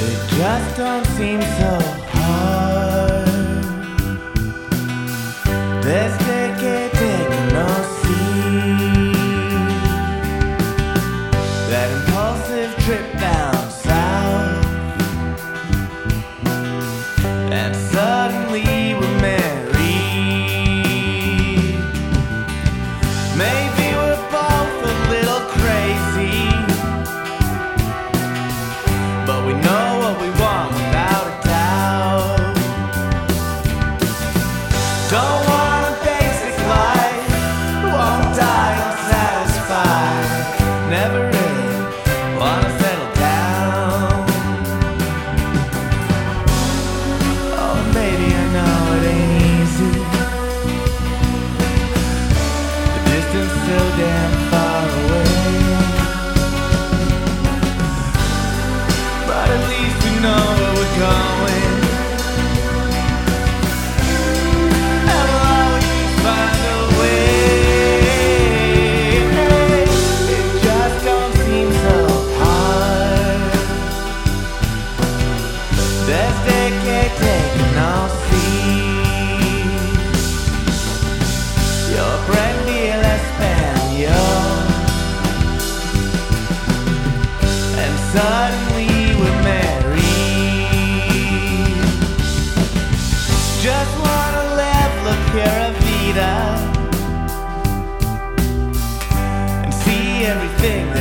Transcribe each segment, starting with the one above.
It just don't seem so. yo aprendí el. And suddenly we're married. Just wanna live la and see everything.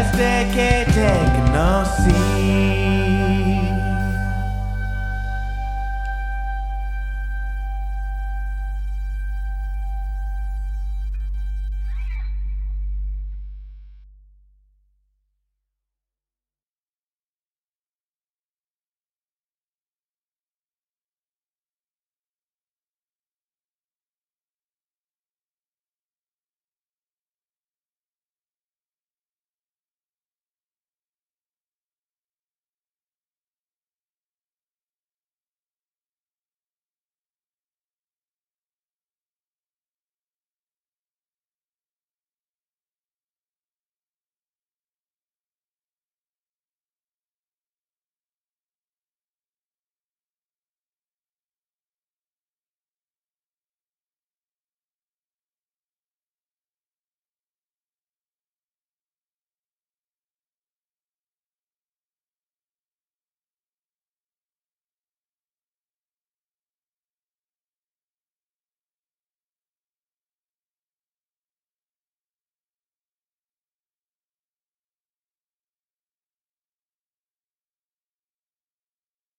Just decade, take no seat.